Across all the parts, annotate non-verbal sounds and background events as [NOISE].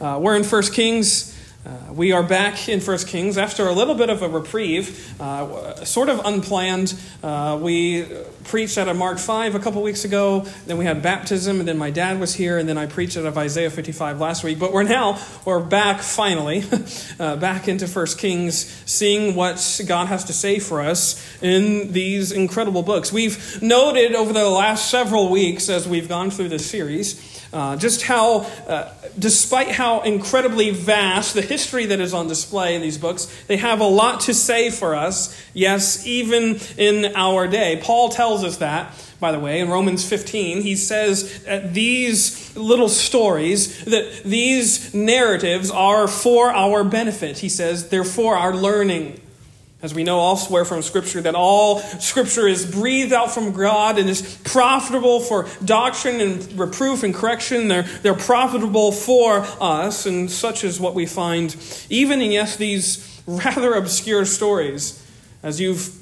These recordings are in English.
Uh, we're in 1 Kings. Uh, we are back in 1 Kings after a little bit of a reprieve, uh, sort of unplanned. Uh, we preached out of Mark 5 a couple weeks ago, then we had baptism, and then my dad was here, and then I preached out of Isaiah 55 last week. But we're now, we're back finally, [LAUGHS] uh, back into 1 Kings, seeing what God has to say for us in these incredible books. We've noted over the last several weeks as we've gone through this series uh, just how, uh, despite how incredibly vast the history that is on display in these books, they have a lot to say for us, yes, even in our day. Paul tells us that, by the way, in Romans 15. He says that these little stories, that these narratives are for our benefit. He says they're for our learning. As we know elsewhere from Scripture, that all Scripture is breathed out from God and is profitable for doctrine and reproof and correction. They're, they're profitable for us, and such is what we find even in, yes, these [LAUGHS] rather obscure stories. As you've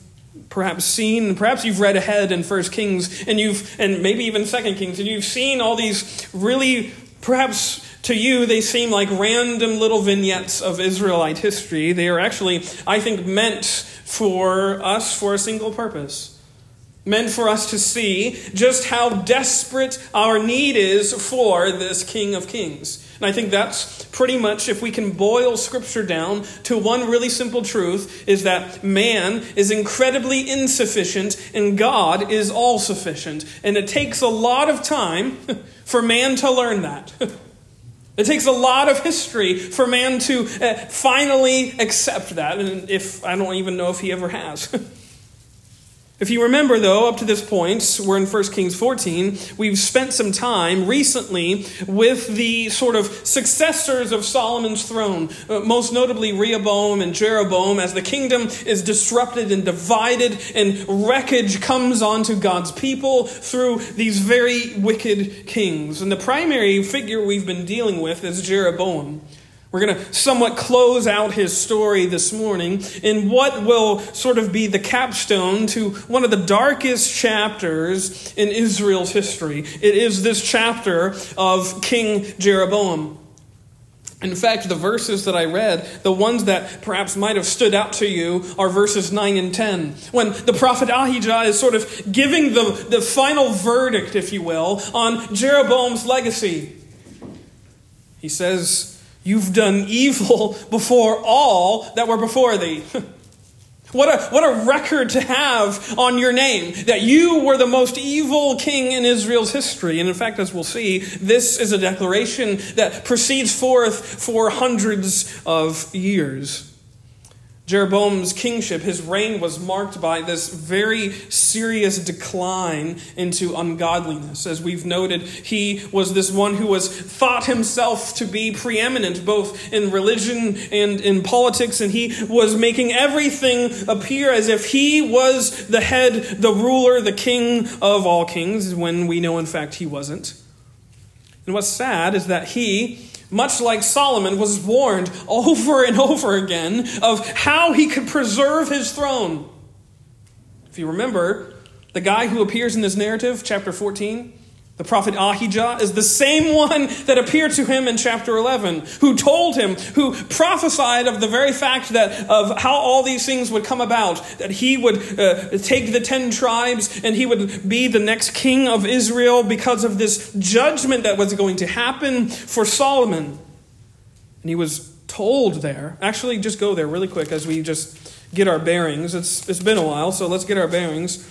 perhaps seen, perhaps you've read ahead in First Kings, and you've, and maybe even Second Kings, and you've seen all these really perhaps to you, they seem like random little vignettes of Israelite history. They are actually, I think, meant for us for a single purpose. Meant for us to see just how desperate our need is for this King of Kings. And I think that's pretty much, if we can boil Scripture down to one really simple truth, is that man is incredibly insufficient and God is all sufficient. And it takes a lot of time [LAUGHS] for man to learn that. [LAUGHS] It takes a lot of history for man to uh, finally accept that, and if I don't even know if he ever has. [LAUGHS] If you remember, though, up to this point, we're in 1 Kings 14, we've spent some time recently with the sort of successors of Solomon's throne, uh, most notably Rehoboam and Jeroboam, as the kingdom is disrupted and divided, and wreckage comes onto God's people through these very wicked kings. And the primary figure we've been dealing with is Jeroboam. We're going to somewhat close out his story this morning in what will sort of be the capstone to one of the darkest chapters in Israel's history. It is this chapter of King Jeroboam. In fact, the verses that I read, the ones that perhaps might have stood out to you, are verses 9 and 10. When the prophet Ahijah is sort of giving the, the final verdict, if you will, on Jeroboam's legacy. He says, You've done evil before all that were before thee. [LAUGHS] What a, what a record to have on your name that you were the most evil king in Israel's history. And in fact, as we'll see, this is a declaration that proceeds forth for hundreds of years. Jeroboam's kingship, his reign was marked by this very serious decline into ungodliness. As we've noted, he was this one who was thought himself to be preeminent both in religion and in politics, and he was making everything appear as if he was the head, the ruler, the king of all kings, when we know in fact he wasn't. And what's sad is that he much like Solomon, was warned over and over again of how he could preserve his throne. If you remember, the guy who appears in this narrative, chapter 14, the prophet Ahijah is the same one that appeared to him in chapter 11, who told him, who prophesied of the very fact that of how all these things would come about, that he would uh, take the ten tribes and he would be the next king of Israel because of this judgment that was going to happen for Solomon. And he was told there, actually, just go there really quick as we just get our bearings. It's, it's been a while, so let's get our bearings.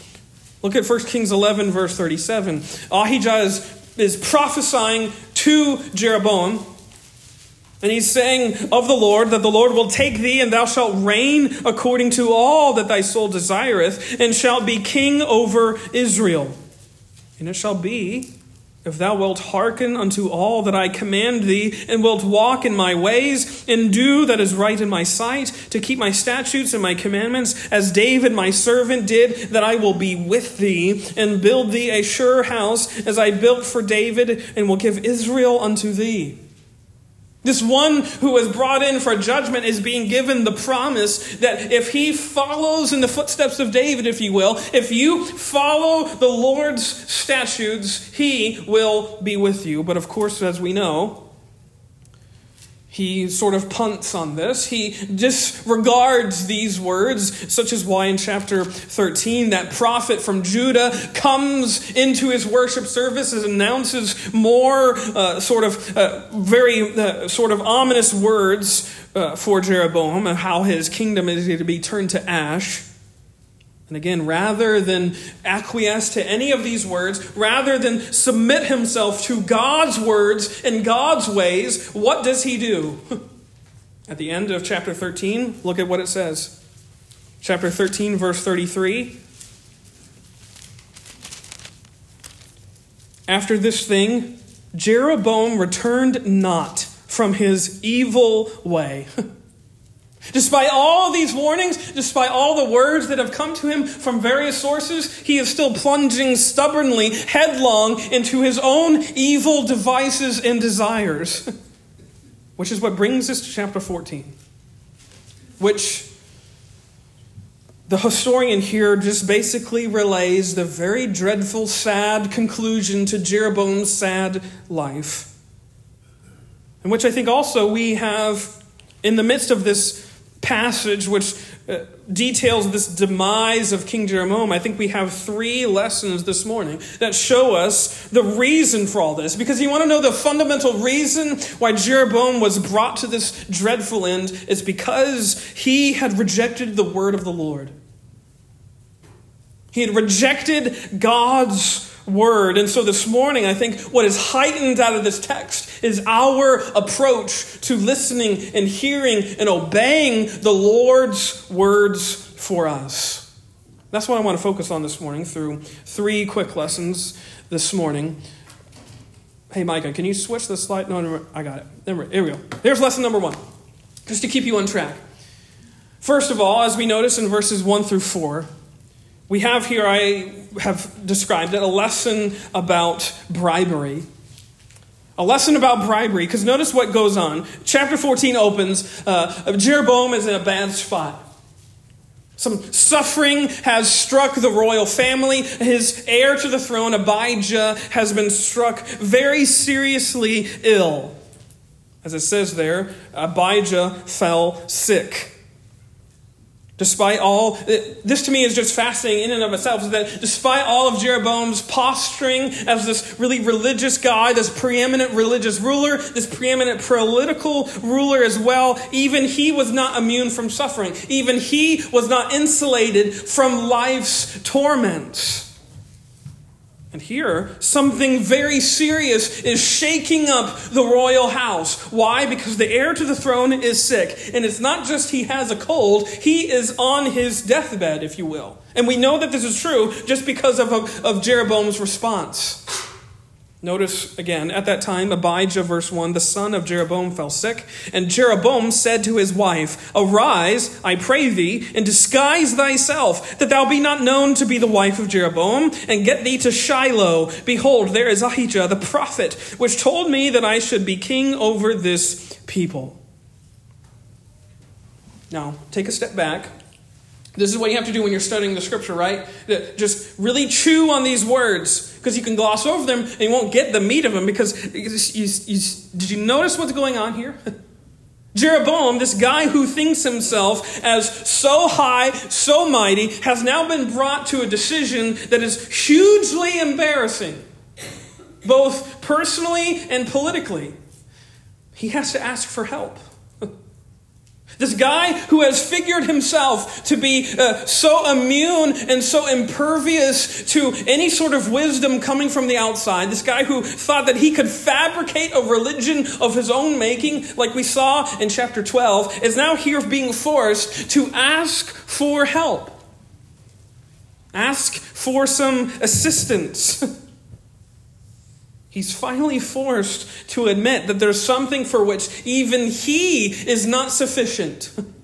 Look at 1 Kings 11, verse 37. Ahijah is, is prophesying to Jeroboam. And he's saying of the Lord that the Lord will take thee, and thou shalt reign according to all that thy soul desireth, and shalt be king over Israel. And it shall be if thou wilt hearken unto all that I command thee, and wilt walk in my ways, and do that is right in my sight, to keep my statutes and my commandments, as David my servant did, that I will be with thee, and build thee a sure house, as I built for David, and will give Israel unto thee. This one who was brought in for judgment is being given the promise that if he follows in the footsteps of David, if you will, if you follow the Lord's statutes, he will be with you. But of course, as we know, he sort of punts on this. He disregards these words, such as why in chapter 13 that prophet from Judah comes into his worship service and announces more uh, sort of uh, very uh, sort of ominous words uh, for Jeroboam and how his kingdom is to be turned to ash. And again, rather than acquiesce to any of these words, rather than submit himself to God's words and God's ways, what does he do? [LAUGHS] At the end of chapter 13, look at what it says. Chapter 13, verse 33. After this thing, Jeroboam returned not from his evil way. [LAUGHS] Despite all these warnings, despite all the words that have come to him from various sources, he is still plunging stubbornly headlong into his own evil devices and desires. [LAUGHS] Which is what brings us to chapter 14, which the historian here just basically relays the very dreadful, sad conclusion to Jeroboam's sad life. In which I think also we have, in the midst of this passage which uh, details this demise of King Jeroboam, I think we have three lessons this morning that show us the reason for all this. Because you want to know the fundamental reason why Jeroboam was brought to this dreadful end is because he had rejected the word of the Lord. He had rejected God's word. And so this morning, I think what is heightened out of this text is our approach to listening and hearing and obeying the Lord's words for us. That's what I want to focus on this morning through three quick lessons this morning. Hey, Micah, can you switch the slide? No, no, I got it. Here we go. Here's lesson number one, just to keep you on track. First of all, as we notice in verses 1 through 4, we have here, I have described it, a lesson about bribery. A lesson about bribery, because notice what goes on. Chapter 14 opens uh, Jeroboam is in a bad spot. Some suffering has struck the royal family. His heir to the throne, Abijah, has been struck very seriously ill. As it says there, Abijah fell sick. Despite all, this to me is just fascinating in and of itself, is that despite all of Jeroboam's posturing as this really religious guy, this preeminent religious ruler, this preeminent political ruler as well, even he was not immune from suffering. Even he was not insulated from life's torments. And here, something very serious is shaking up the royal house. Why? Because the heir to the throne is sick. And it's not just he has a cold, he is on his deathbed, if you will. And we know that this is true just because of, of Jeroboam's response. Notice again, at that time, Abijah, verse 1, the son of Jeroboam fell sick, and Jeroboam said to his wife, Arise, I pray thee, and disguise thyself, that thou be not known to be the wife of Jeroboam, and get thee to Shiloh. Behold, there is Ahijah the prophet, which told me that I should be king over this people. Now, take a step back this is what you have to do when you're studying the scripture, right? Just really chew on these words because you can gloss over them and you won't get the meat of them because you, you, did you notice what's going on here? [LAUGHS] Jeroboam, this guy who thinks himself as so high, so mighty, has now been brought to a decision that is hugely embarrassing, both personally and politically. He has to ask for help. This guy who has figured himself to be uh, so immune and so impervious to any sort of wisdom coming from the outside, this guy who thought that he could fabricate a religion of his own making, like we saw in chapter 12, is now here being forced to ask for help. Ask for some assistance. [LAUGHS] He's finally forced to admit that there's something for which even he is not sufficient. [LAUGHS]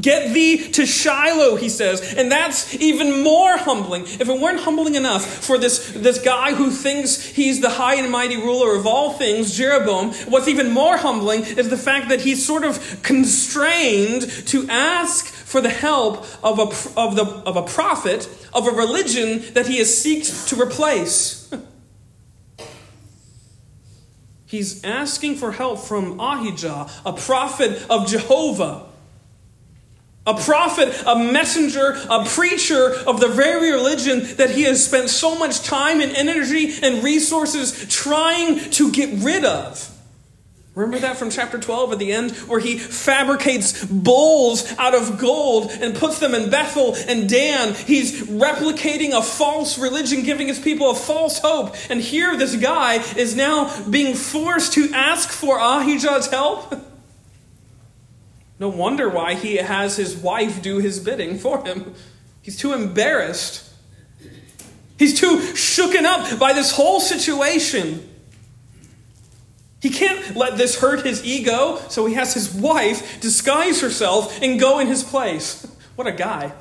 Get thee to Shiloh, he says. And that's even more humbling. If it weren't humbling enough for this, this guy who thinks he's the high and mighty ruler of all things, Jeroboam, what's even more humbling is the fact that he's sort of constrained to ask for the help of a, of the, of a prophet, of a religion that he has sought to replace. [LAUGHS] He's asking for help from Ahijah, a prophet of Jehovah. A prophet, a messenger, a preacher of the very religion that he has spent so much time and energy and resources trying to get rid of. Remember that from chapter 12 at the end, where he fabricates bulls out of gold and puts them in Bethel and Dan. He's replicating a false religion, giving his people a false hope. And here, this guy is now being forced to ask for Ahijah's help. [LAUGHS] No wonder why he has his wife do his bidding for him. He's too embarrassed. He's too shooken up by this whole situation. He can't let this hurt his ego, so he has his wife disguise herself and go in his place. [LAUGHS] What a guy.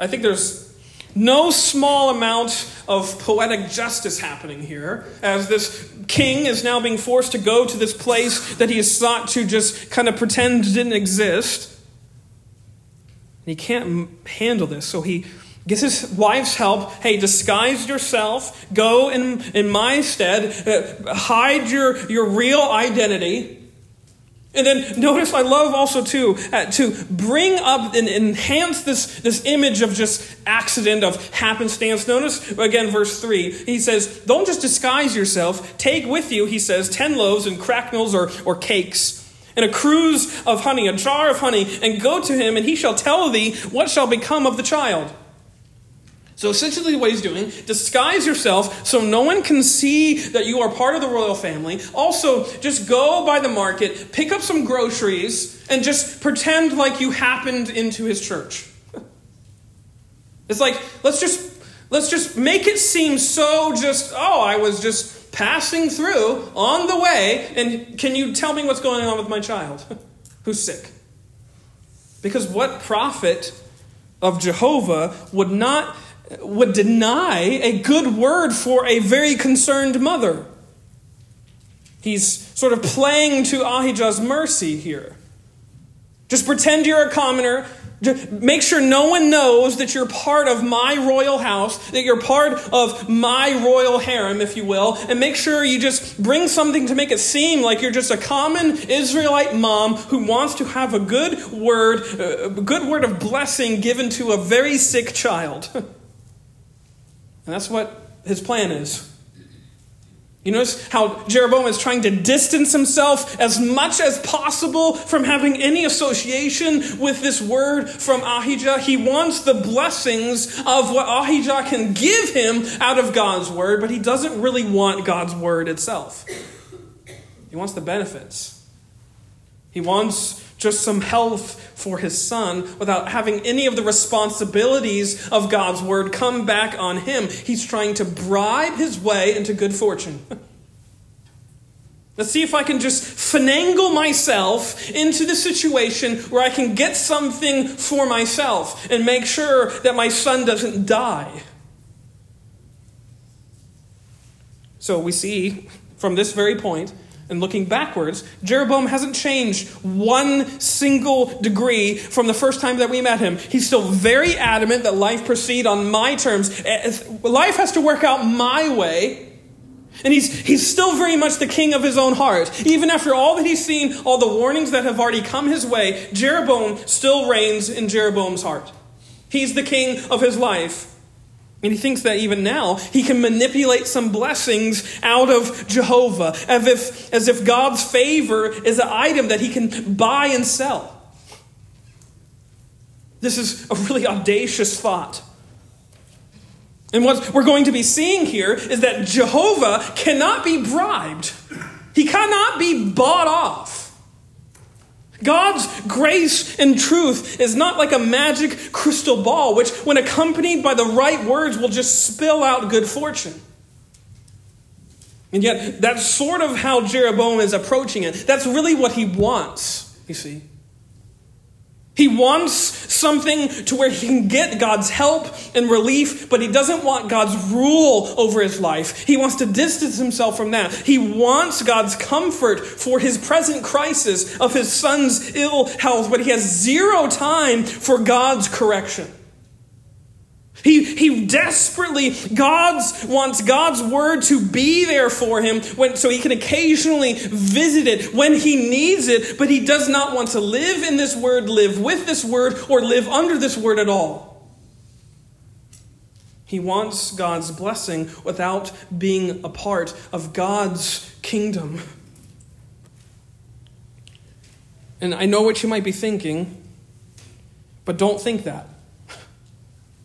I think there's no small amount of poetic justice happening here, as this king is now being forced to go to this place that he has sought to just kind of pretend didn't exist. He can't handle this, so he gets his wife's help. Hey, disguise yourself. Go in, in my stead. Uh, hide your, your real identity. And then notice, I love also too uh, to bring up and enhance this, this image of just accident, of happenstance. Notice again, verse 3. He says, Don't just disguise yourself. Take with you, he says, 10 loaves and cracknels or, or cakes, and a cruse of honey, a jar of honey, and go to him, and he shall tell thee what shall become of the child. So essentially, what he's doing, disguise yourself so no one can see that you are part of the royal family. Also, just go by the market, pick up some groceries, and just pretend like you happened into his church. [LAUGHS] It's like, let's just let's just make it seem so just, oh, I was just passing through on the way, and can you tell me what's going on with my child [LAUGHS] who's sick? Because what prophet of Jehovah would not would deny a good word for a very concerned mother. He's sort of playing to Ahijah's mercy here. Just pretend you're a commoner. Make sure no one knows that you're part of my royal house, that you're part of my royal harem, if you will, and make sure you just bring something to make it seem like you're just a common Israelite mom who wants to have a good word, a good word of blessing given to a very sick child. [LAUGHS] And that's what his plan is. You notice how Jeroboam is trying to distance himself as much as possible from having any association with this word from Ahijah. He wants the blessings of what Ahijah can give him out of God's word, but he doesn't really want God's word itself. He wants the benefits. He wants just some health for his son without having any of the responsibilities of God's word come back on him. He's trying to bribe his way into good fortune. Let's see if I can just finagle myself into the situation where I can get something for myself and make sure that my son doesn't die. So we see from this very point and looking backwards, Jeroboam hasn't changed one single degree from the first time that we met him. He's still very adamant that life proceed on my terms. Eh, eh, life has to work out my way. And he's, he's still very much the king of his own heart. Even after all that he's seen, all the warnings that have already come his way, Jeroboam still reigns in Jeroboam's heart. He's the king of his life. And he thinks that even now he can manipulate some blessings out of Jehovah, as if, as if God's favor is an item that he can buy and sell. This is a really audacious thought. And what we're going to be seeing here is that Jehovah cannot be bribed, he cannot be bought off. God's grace and truth is not like a magic crystal ball, which, when accompanied by the right words, will just spill out good fortune. And yet, that's sort of how Jeroboam is approaching it. That's really what he wants, you see. He wants something to where he can get God's help and relief, but he doesn't want God's rule over his life. He wants to distance himself from that. He wants God's comfort for his present crisis of his son's ill health, but he has zero time for God's correction. He, he desperately God's wants God's word to be there for him when, so he can occasionally visit it when he needs it, but he does not want to live in this word, live with this word, or live under this word at all. He wants God's blessing without being a part of God's kingdom. And I know what you might be thinking, but don't think that.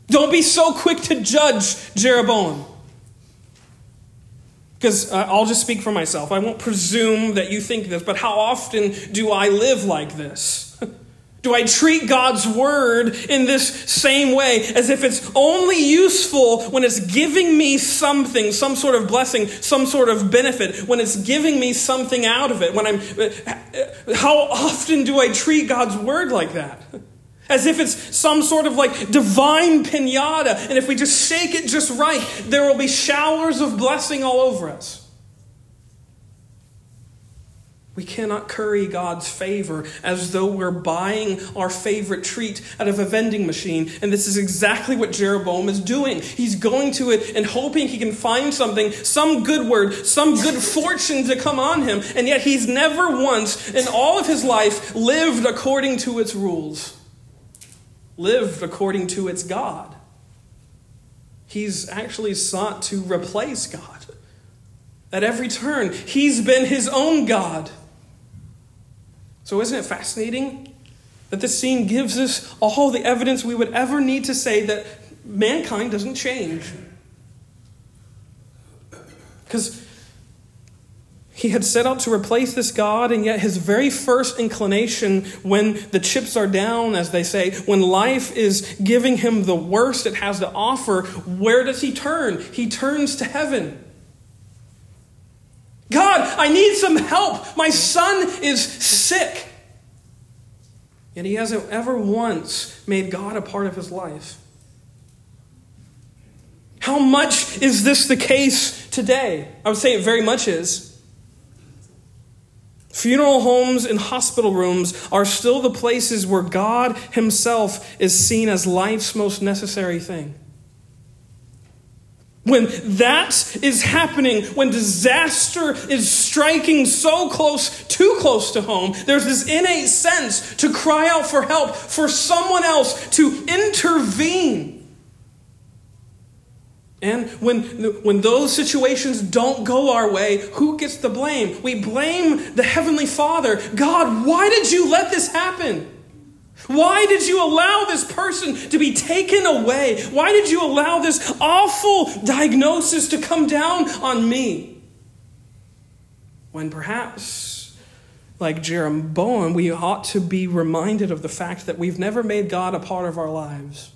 Don't be so quick to judge Jeroboam. Because uh, I'll just speak for myself. I won't presume that you think this, but how often do I live like this? [LAUGHS] Do I treat God's word in this same way as if it's only useful when it's giving me something, some sort of blessing, some sort of benefit, when it's giving me something out of it? When I'm uh, how often do I treat God's word like that? [LAUGHS] As if it's some sort of like divine pinata, and if we just shake it just right, there will be showers of blessing all over us. We cannot curry God's favor as though we're buying our favorite treat out of a vending machine. And this is exactly what Jeroboam is doing. He's going to it and hoping he can find something, some good word, some good [LAUGHS] fortune to come on him. And yet he's never once in all of his life lived according to its rules lived according to its God. He's actually sought to replace God. At every turn, he's been his own God. So, isn't it fascinating that this scene gives us all the evidence we would ever need to say that mankind doesn't change? Because he had set out to replace this God, and yet his very first inclination, when the chips are down, as they say, when life is giving him the worst it has to offer, where does he turn? He turns to heaven. God, I need some help. My son is sick. Yet he hasn't ever once made God a part of his life. How much is this the case today? I would say it very much is. Funeral homes and hospital rooms are still the places where God Himself is seen as life's most necessary thing. When that is happening, when disaster is striking so close, too close to home, there's this innate sense to cry out for help, for someone else to intervene. And when, when those situations don't go our way, who gets the blame? We blame the Heavenly Father. God, why did you let this happen? Why did you allow this person to be taken away? Why did you allow this awful diagnosis to come down on me? When perhaps, like Jeroboam, we ought to be reminded of the fact that we've never made God a part of our lives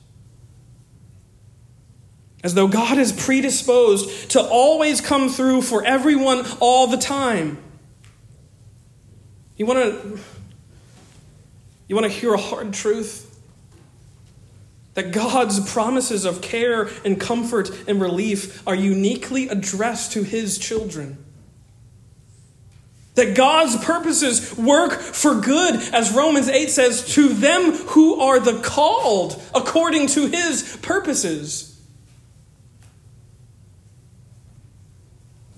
as though God is predisposed to always come through for everyone all the time. You want to you want to hear a hard truth? That God's promises of care and comfort and relief are uniquely addressed to his children. That God's purposes work for good, as Romans 8 says, to them who are the called according to his purposes.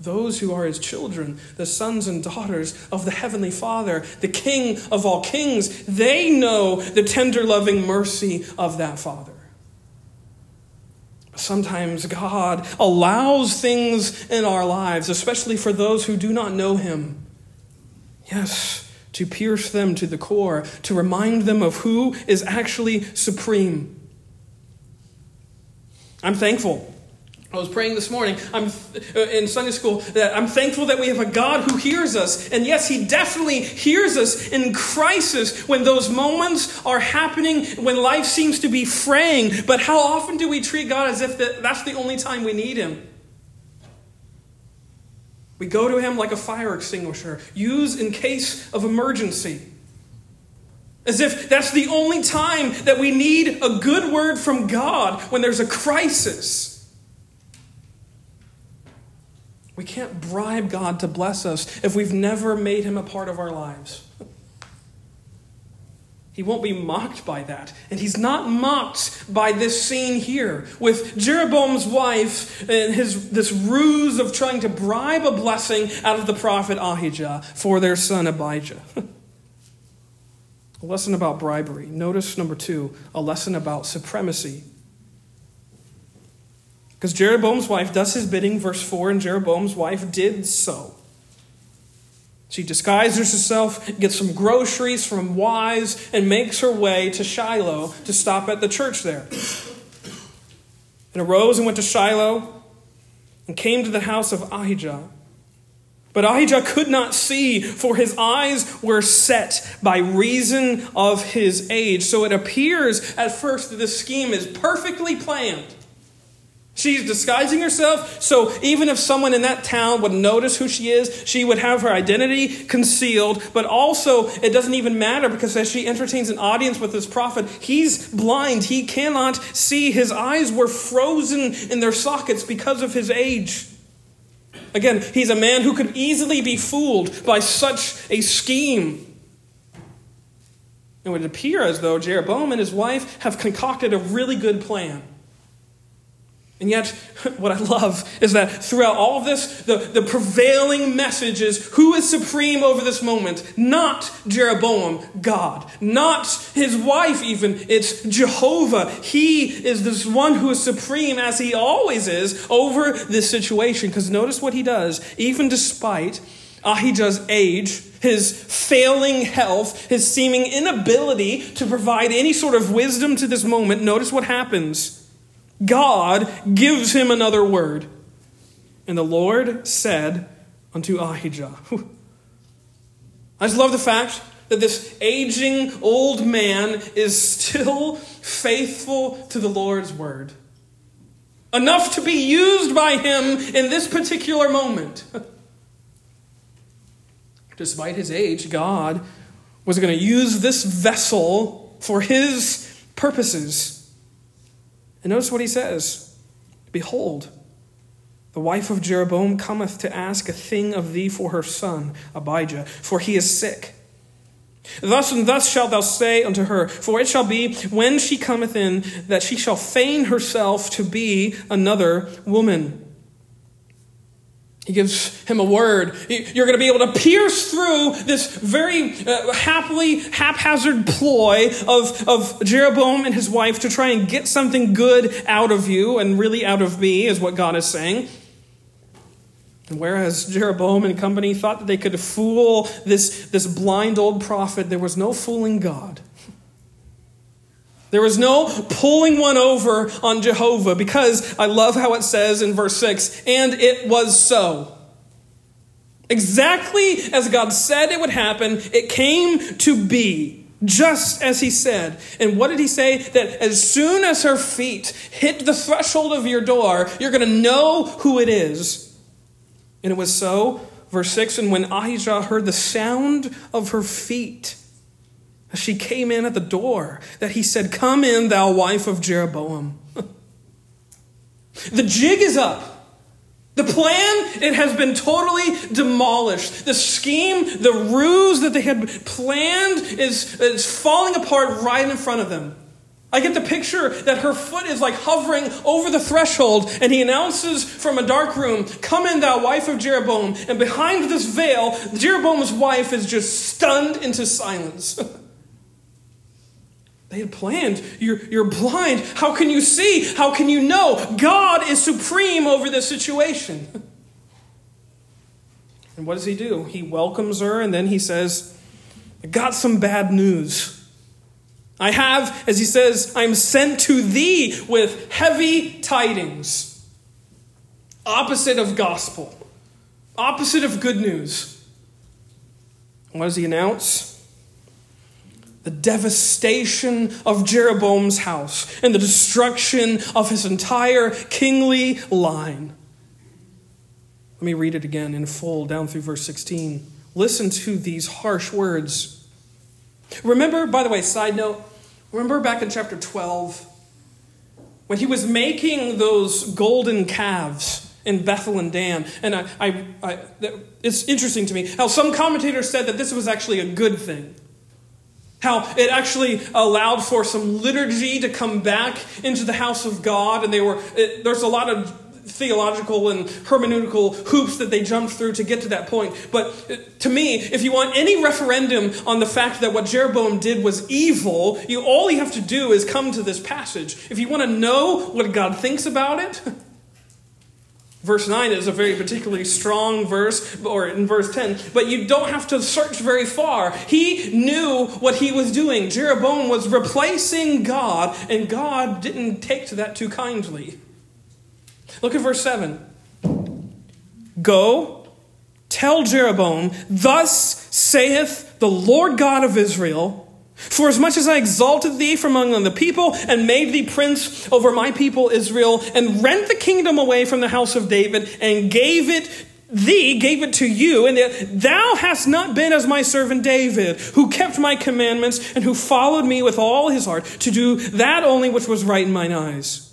Those who are his children, the sons and daughters of the heavenly Father, the King of all kings, they know the tender, loving mercy of that Father. Sometimes God allows things in our lives, especially for those who do not know him. Yes, to pierce them to the core, to remind them of who is actually supreme. I'm thankful I was praying this morning I'm, uh, in Sunday school that I'm thankful that we have a God who hears us. And yes, He definitely hears us in crisis when those moments are happening, when life seems to be fraying. But how often do we treat God as if that's the only time we need Him? We go to Him like a fire extinguisher, used in case of emergency. As if that's the only time that we need a good word from God when there's a crisis. We can't bribe God to bless us if we've never made him a part of our lives. He won't be mocked by that. And he's not mocked by this scene here with Jeroboam's wife and his, this ruse of trying to bribe a blessing out of the prophet Ahijah for their son Abijah. [LAUGHS] a lesson about bribery. Notice number two, a lesson about supremacy. Because Jeroboam's wife does his bidding, verse 4, and Jeroboam's wife did so. She disguises herself, gets some groceries from Wise, and makes her way to Shiloh to stop at the church there. [CLEARS THROAT] And arose and went to Shiloh and came to the house of Ahijah. But Ahijah could not see, for his eyes were set by reason of his age. So it appears at first that this scheme is perfectly planned. She's disguising herself, so even if someone in that town would notice who she is, she would have her identity concealed. But also, it doesn't even matter because as she entertains an audience with this prophet, he's blind. He cannot see. His eyes were frozen in their sockets because of his age. Again, he's a man who could easily be fooled by such a scheme. It would appear as though Jeroboam and his wife have concocted a really good plan. And yet, [LAUGHS] what I love is that throughout all of this, the, the prevailing message is who is supreme over this moment? Not Jeroboam, God. Not his wife, even. It's Jehovah. He is this one who is supreme, as he always is, over this situation. Because notice what he does. Even despite uh, Ahijah's age, his failing health, his seeming inability to provide any sort of wisdom to this moment, notice what happens. God gives him another word. And the Lord said unto Ahijah, [LAUGHS] I just love the fact that this aging old man is still faithful to the Lord's word. Enough to be used by him in this particular moment. [LAUGHS] Despite his age, God was going to use this vessel for his purposes. And notice what he says Behold, the wife of Jeroboam cometh to ask a thing of thee for her son, Abijah, for he is sick. Thus and thus shalt thou say unto her, for it shall be when she cometh in that she shall feign herself to be another woman. He gives him a word. You're going to be able to pierce through this very uh, happily haphazard ploy of, of Jeroboam and his wife to try and get something good out of you and really out of me, is what God is saying. And whereas Jeroboam and company thought that they could fool this, this blind old prophet, there was no fooling God. There was no pulling one over on Jehovah because I love how it says in verse 6 and it was so. Exactly as God said it would happen, it came to be, just as He said. And what did He say? That as soon as her feet hit the threshold of your door, you're going to know who it is. And it was so. Verse 6 And when Ahijah heard the sound of her feet, as she came in at the door, that he said, Come in, thou wife of Jeroboam. [LAUGHS] the jig is up. The plan, it has been totally demolished. The scheme, the ruse that they had planned is, is falling apart right in front of them. I get the picture that her foot is like hovering over the threshold, and he announces from a dark room, Come in, thou wife of Jeroboam. And behind this veil, Jeroboam's wife is just stunned into silence. [LAUGHS] They had planned. You're, you're blind. How can you see? How can you know? God is supreme over this situation. [LAUGHS] And what does he do? He welcomes her and then he says, I got some bad news. I have, as he says, I'm sent to thee with heavy tidings. Opposite of gospel, opposite of good news. What does he announce? The devastation of Jeroboam's house and the destruction of his entire kingly line. Let me read it again in full, down through verse 16. Listen to these harsh words. Remember, by the way, side note, remember back in chapter 12 when he was making those golden calves in Bethel and Dan. And I, I, I, it's interesting to me how some commentators said that this was actually a good thing. How it actually allowed for some liturgy to come back into the house of God, and they were it, there's a lot of theological and hermeneutical hoops that they jumped through to get to that point. But uh, to me, if you want any referendum on the fact that what Jeroboam did was evil, you all you have to do is come to this passage. If you want to know what God thinks about it, [LAUGHS] Verse 9 is a very particularly strong verse, or in verse 10, but you don't have to search very far. He knew what he was doing. Jeroboam was replacing God, and God didn't take to that too kindly. Look at verse 7. Go, tell Jeroboam, Thus saith the Lord God of Israel. For as much as I exalted thee from among the people, and made thee prince over my people Israel, and rent the kingdom away from the house of David, and gave it thee, gave it to you, and thou hast not been as my servant David, who kept my commandments, and who followed me with all his heart, to do that only which was right in mine eyes.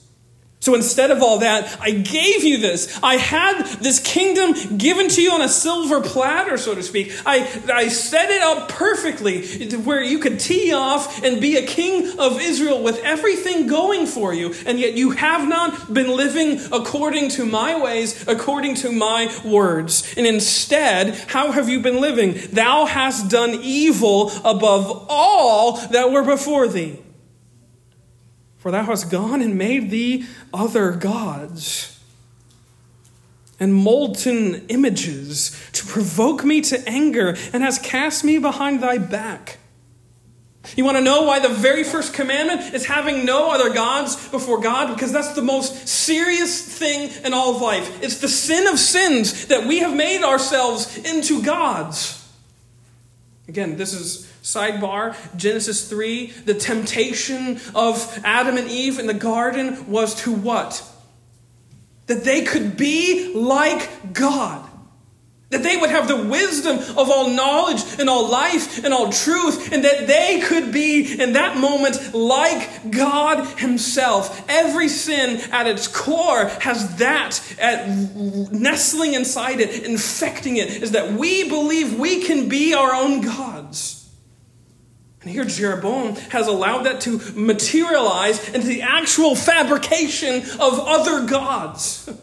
So instead of all that, I gave you this. I had this kingdom given to you on a silver platter, so to speak. I, I set it up perfectly where you could tee off and be a king of Israel with everything going for you. And yet you have not been living according to my ways, according to my words. And instead, how have you been living? Thou hast done evil above all that were before thee. For thou hast gone and made thee other gods and molten images to provoke me to anger, and hast cast me behind thy back. You want to know why the very first commandment is having no other gods before God? Because that's the most serious thing in all of life. It's the sin of sins that we have made ourselves into gods. Again, this is sidebar Genesis 3. The temptation of Adam and Eve in the garden was to what? That they could be like God. That they would have the wisdom of all knowledge and all life and all truth, and that they could be in that moment like God Himself. Every sin at its core has that at nestling inside it, infecting it, is that we believe we can be our own gods. And here Jeroboam has allowed that to materialize into the actual fabrication of other gods. [LAUGHS]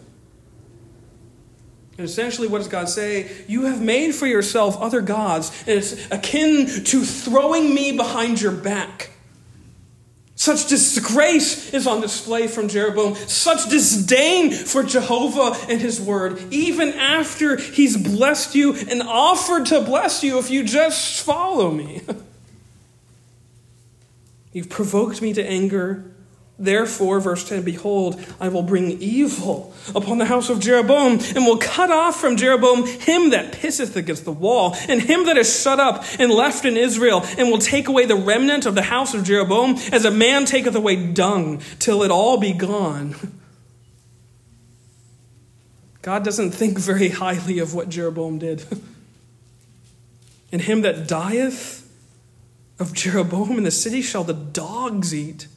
And essentially, what does God say? You have made for yourself other gods, and it's akin to throwing me behind your back. Such disgrace is on display from Jeroboam, such disdain for Jehovah and his word, even after he's blessed you and offered to bless you if you just follow me. [LAUGHS] You've provoked me to anger Therefore, verse 10 Behold, I will bring evil upon the house of Jeroboam, and will cut off from Jeroboam him that pisseth against the wall, and him that is shut up and left in Israel, and will take away the remnant of the house of Jeroboam, as a man taketh away dung, till it all be gone. God doesn't think very highly of what Jeroboam did. [LAUGHS] and him that dieth of Jeroboam in the city shall the dogs eat.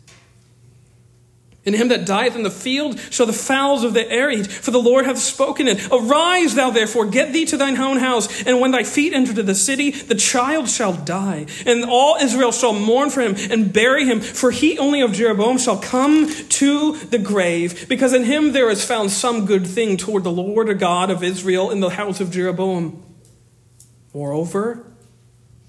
And him that dieth in the field shall the fowls of the air eat, for the Lord hath spoken it. Arise thou therefore, get thee to thine own house, and when thy feet enter to the city, the child shall die. And all Israel shall mourn for him and bury him, for he only of Jeroboam shall come to the grave, because in him there is found some good thing toward the Lord a God of Israel in the house of Jeroboam. Moreover,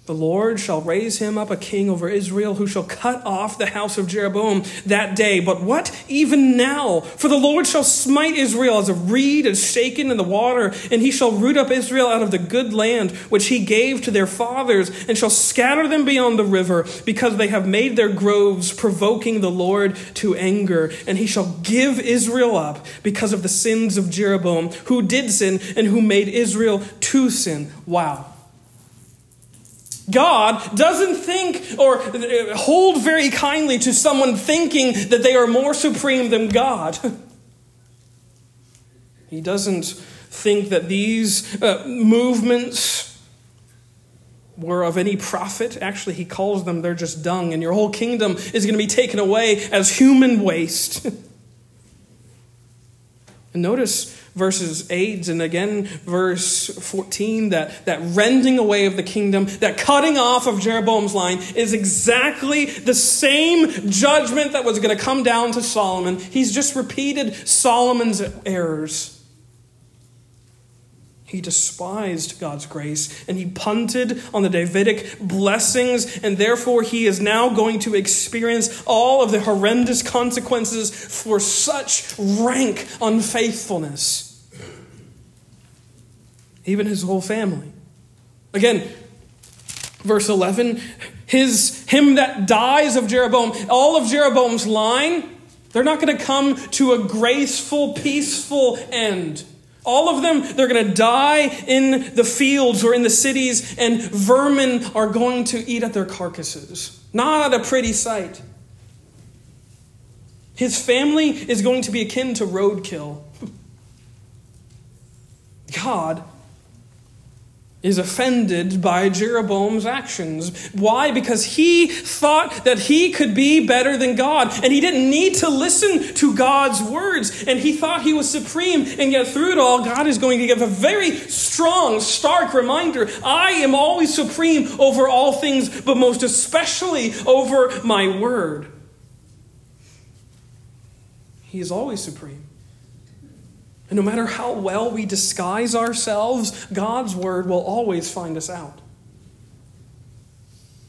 the Lord shall raise him up a king over Israel who shall cut off the house of Jeroboam that day. But what? Even now. For the Lord shall smite Israel as a reed is shaken in the water, and he shall root up Israel out of the good land which he gave to their fathers, and shall scatter them beyond the river, because they have made their groves, provoking the Lord to anger. And he shall give Israel up because of the sins of Jeroboam, who did sin and who made Israel to sin. Wow. God doesn't think or hold very kindly to someone thinking that they are more supreme than God. [LAUGHS] He doesn't think that these uh, movements were of any profit. Actually, he calls them they're just dung, and your whole kingdom is going to be taken away as human waste. [LAUGHS] And notice verses 8 and again verse 14 that, that rending away of the kingdom, that cutting off of Jeroboam's line is exactly the same judgment that was going to come down to Solomon. He's just repeated Solomon's errors. He despised God's grace and he punted on the Davidic blessings, and therefore he is now going to experience all of the horrendous consequences for such rank unfaithfulness. Even his whole family. Again, verse 11 his him that dies of Jeroboam, all of Jeroboam's line, they're not going to come to a graceful, peaceful end. All of them, they're going to die in the fields or in the cities, and vermin are going to eat at their carcasses. Not a pretty sight. His family is going to be akin to roadkill. [LAUGHS] God is offended by Jeroboam's actions. Why? Because he thought that he could be better than God, and he didn't need to listen to God's words, and he thought he was supreme, and yet through it all, God is going to give a very strong, stark reminder I am always supreme over all things, but most especially over my word. He is always supreme. And no matter how well we disguise ourselves, God's word will always find us out.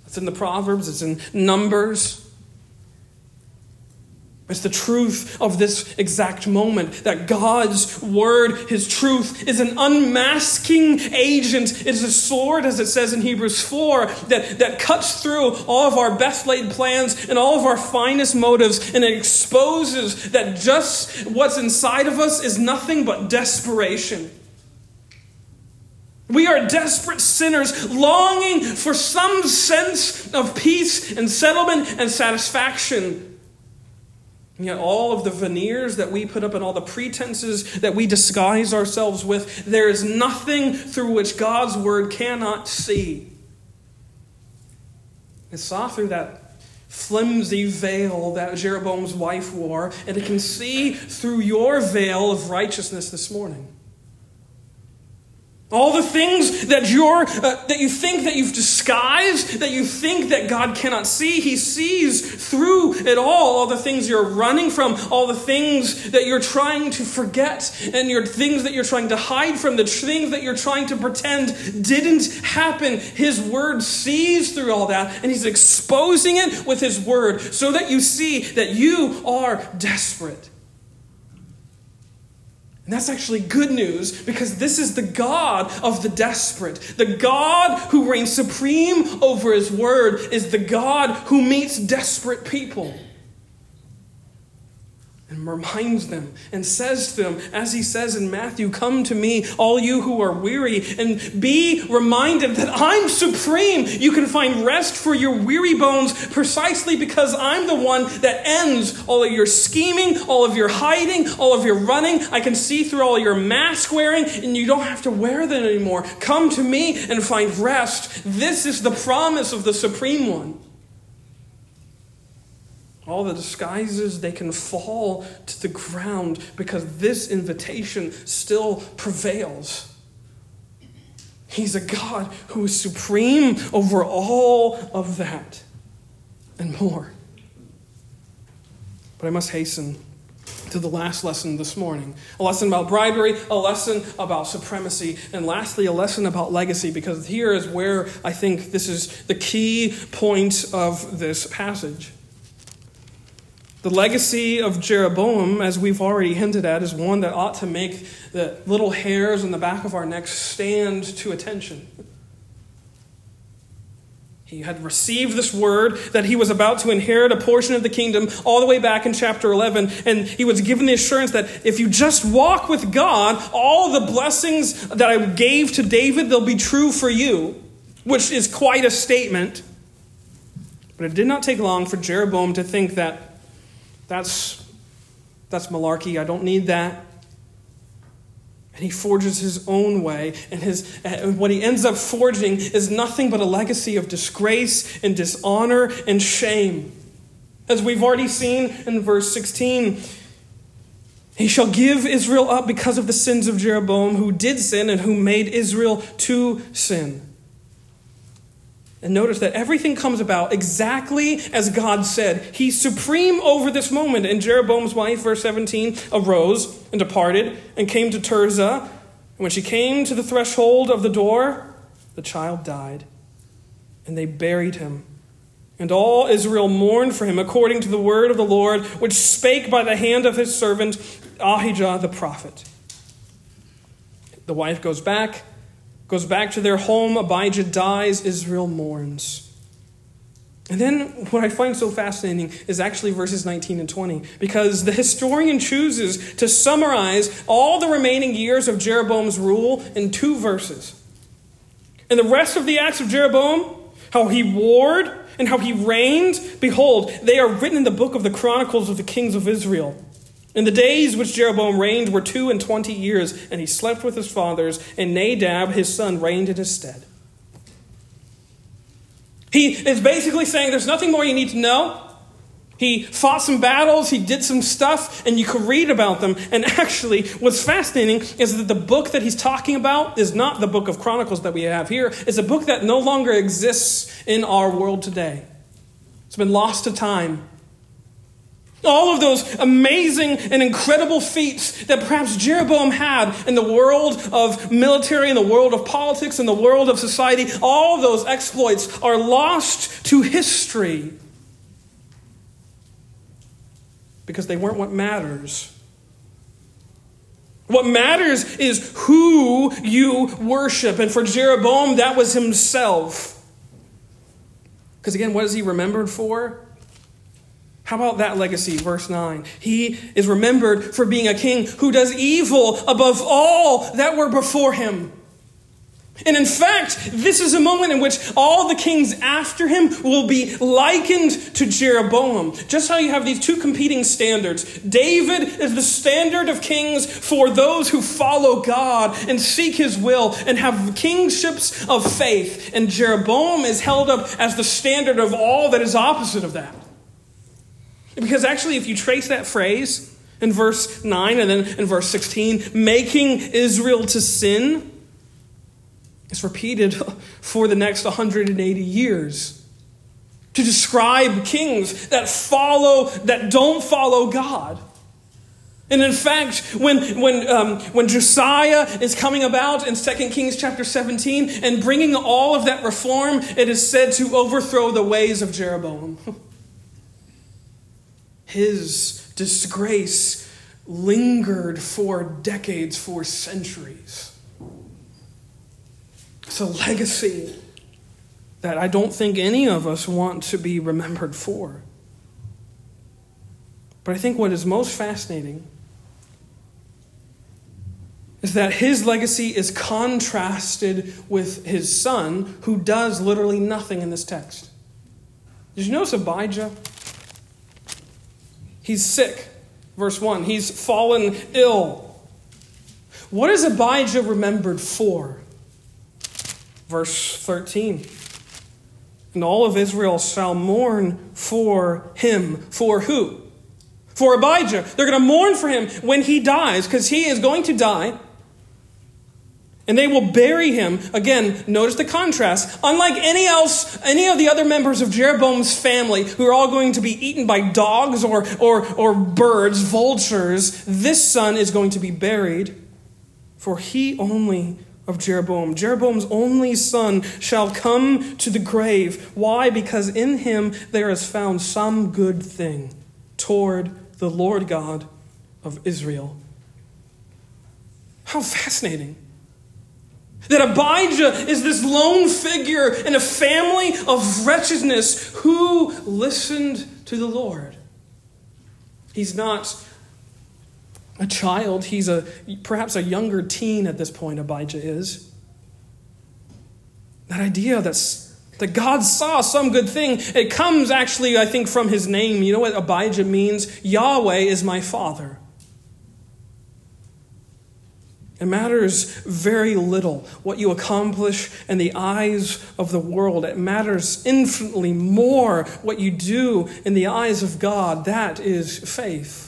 It's in the Proverbs, it's in Numbers. It's the truth of this exact moment that God's word, his truth, is an unmasking agent. It is a sword, as it says in Hebrews 4, that, that cuts through all of our best laid plans and all of our finest motives, and it exposes that just what's inside of us is nothing but desperation. We are desperate sinners longing for some sense of peace and settlement and satisfaction. And yet, all of the veneers that we put up and all the pretenses that we disguise ourselves with, there is nothing through which God's word cannot see. It saw through that flimsy veil that Jeroboam's wife wore, and it can see through your veil of righteousness this morning. All the things that you're uh, that you think that you've disguised, that you think that God cannot see, he sees through it all. All the things you're running from, all the things that you're trying to forget, and your things that you're trying to hide from, the things that you're trying to pretend didn't happen. His word sees through all that, and he's exposing it with his word so that you see that you are desperate. And that's actually good news because this is the God of the desperate. The God who reigns supreme over his word is the God who meets desperate people and reminds them and says to them, as he says in Matthew, Come to me, all you who are weary, and be reminded that I'm supreme. You can find rest for your weary bones precisely because I'm the one that ends all of your scheming, all of your hiding, all of your running. I can see through all your mask wearing, and you don't have to wear them anymore. Come to me and find rest. This is the promise of the Supreme One. All the disguises, they can fall to the ground because this invitation still prevails. He's a God who is supreme over all of that and more. But I must hasten to the last lesson this morning a lesson about bribery, a lesson about supremacy, and lastly, a lesson about legacy, because here is where I think this is the key point of this passage. The legacy of Jeroboam, as we've already hinted at, is one that ought to make the little hairs on the back of our necks stand to attention. He had received this word that he was about to inherit a portion of the kingdom all the way back in chapter 11. And he was given the assurance that if you just walk with God, all the blessings that I gave to David, they'll be true for you, which is quite a statement. But it did not take long for Jeroboam to think that that's, that's malarkey. I don't need that. And he forges his own way. And, his, and what he ends up forging is nothing but a legacy of disgrace and dishonor and shame. As we've already seen in verse 16, He shall give Israel up because of the sins of Jeroboam, who did sin and who made Israel to sin. And notice that everything comes about exactly as God said. He's supreme over this moment. And Jeroboam's wife, verse 17, arose and departed and came to Tirzah. And when she came to the threshold of the door, the child died. And they buried him. And all Israel mourned for him according to the word of the Lord, which spake by the hand of his servant Ahijah the prophet. The wife goes back goes back to their home. Abijah dies. Israel mourns. And then what I find so fascinating is actually verses 19 and 20, because the historian chooses to summarize all the remaining years of Jeroboam's rule in two verses. And the rest of the acts of Jeroboam, how he warred and how he reigned, behold, they are written in the book of the Chronicles of the kings of Israel. And the days which Jeroboam reigned were two and twenty years, and he slept with his fathers, and Nadab, his son, reigned in his stead. He is basically saying there's nothing more you need to know. He fought some battles, he did some stuff, and you can read about them. And actually, what's fascinating is that the book that he's talking about is not the book of Chronicles that we have here. It's a book that no longer exists in our world today. It's been lost to time. All of those amazing and incredible feats that perhaps Jeroboam had in the world of military, in the world of politics, in the world of society, all those exploits are lost to history because they weren't what matters. What matters is who you worship. And for Jeroboam, that was himself. Because again, what is he remembered for? How about that legacy? Verse 9. He is remembered for being a king who does evil above all that were before him. And in fact, this is a moment in which all the kings after him will be likened to Jeroboam. Just how you have these two competing standards. David is the standard of kings for those who follow God and seek his will and have kingships of faith. And Jeroboam is held up as the standard of all that is opposite of that. Because actually, if you trace that phrase in verse 9 and then in verse 16, making Israel to sin, it's repeated [LAUGHS] for the next 180 years to describe kings that follow, that don't follow God. And in fact, when, when, um, when Josiah is coming about in 2 Kings chapter 17 and bringing all of that reform, it is said to overthrow the ways of Jeroboam. [LAUGHS] His disgrace lingered for decades, for centuries. It's a legacy that I don't think any of us want to be remembered for. But I think what is most fascinating is that his legacy is contrasted with his son, who does literally nothing in this text. Did you notice Abijah? He's sick. Verse 1. He's fallen ill. What is Abijah remembered for? Verse 13. And all of Israel shall mourn for him. For who? For Abijah. They're going to mourn for him when he dies, because he is going to die. And they will bury him. Again, notice the contrast. Unlike any else, any of the other members of Jeroboam's family who are all going to be eaten by dogs or, or, or birds, vultures, this son is going to be buried. For he only of Jeroboam, Jeroboam's only son, shall come to the grave. Why? Because in him there is found some good thing toward the Lord God of Israel. How fascinating. That Abijah is this lone figure in a family of wretchedness who listened to the Lord. He's not a child, he's a perhaps a younger teen at this point, Abijah is. That idea that's that God saw some good thing. It comes actually, I think, from his name. You know what Abijah means? Yahweh is my father. It matters very little what you accomplish in the eyes of the world. It matters infinitely more what you do in the eyes of God. That is faith.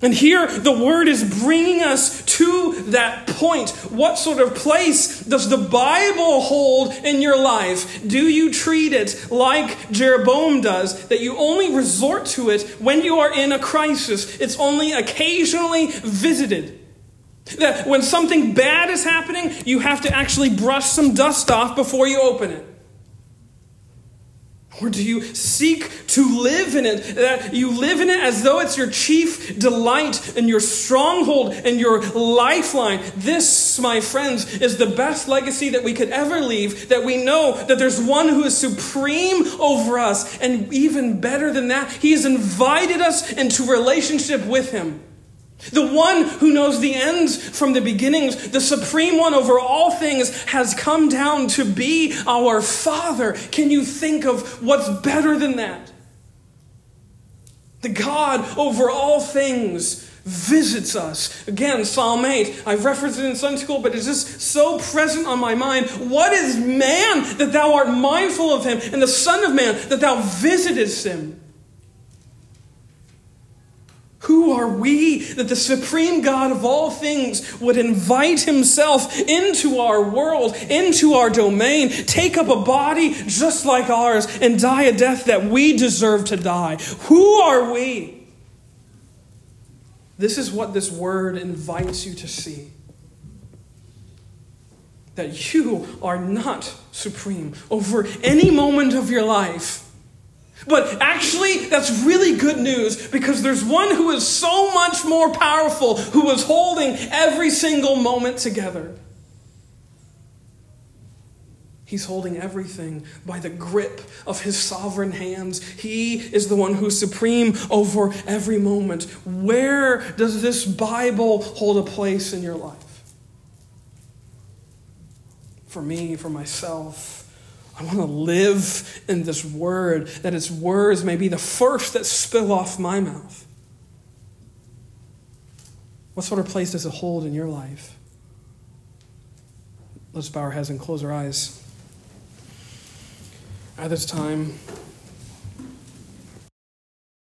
And here, the word is bringing us to that point. What sort of place does the Bible hold in your life? Do you treat it like Jeroboam does, that you only resort to it when you are in a crisis? It's only occasionally visited. That when something bad is happening, you have to actually brush some dust off before you open it. Or do you seek to live in it? That you live in it as though it's your chief delight and your stronghold and your lifeline. This, my friends, is the best legacy that we could ever leave. That we know that there's one who is supreme over us. And even better than that, he has invited us into relationship with him. The one who knows the ends from the beginnings, the supreme one over all things, has come down to be our Father. Can you think of what's better than that? The God over all things visits us. Again, Psalm 8. I've referenced it in Sunday school, but it's just so present on my mind. What is man that thou art mindful of him, and the Son of Man that thou visitest him? Who are we that the supreme God of all things would invite himself into our world, into our domain, take up a body just like ours, and die a death that we deserve to die? Who are we? This is what this word invites you to see. That you are not supreme over any moment of your life but actually, that's really good news because there's one who is so much more powerful who is holding every single moment together. He's holding everything by the grip of his sovereign hands. He is the one who's supreme over every moment. Where does this Bible hold a place in your life? For me, for myself, I want to live in this word, that its words may be the first that spill off my mouth. What sort of place does it hold in your life? Let's bow our heads and close our eyes. At this time,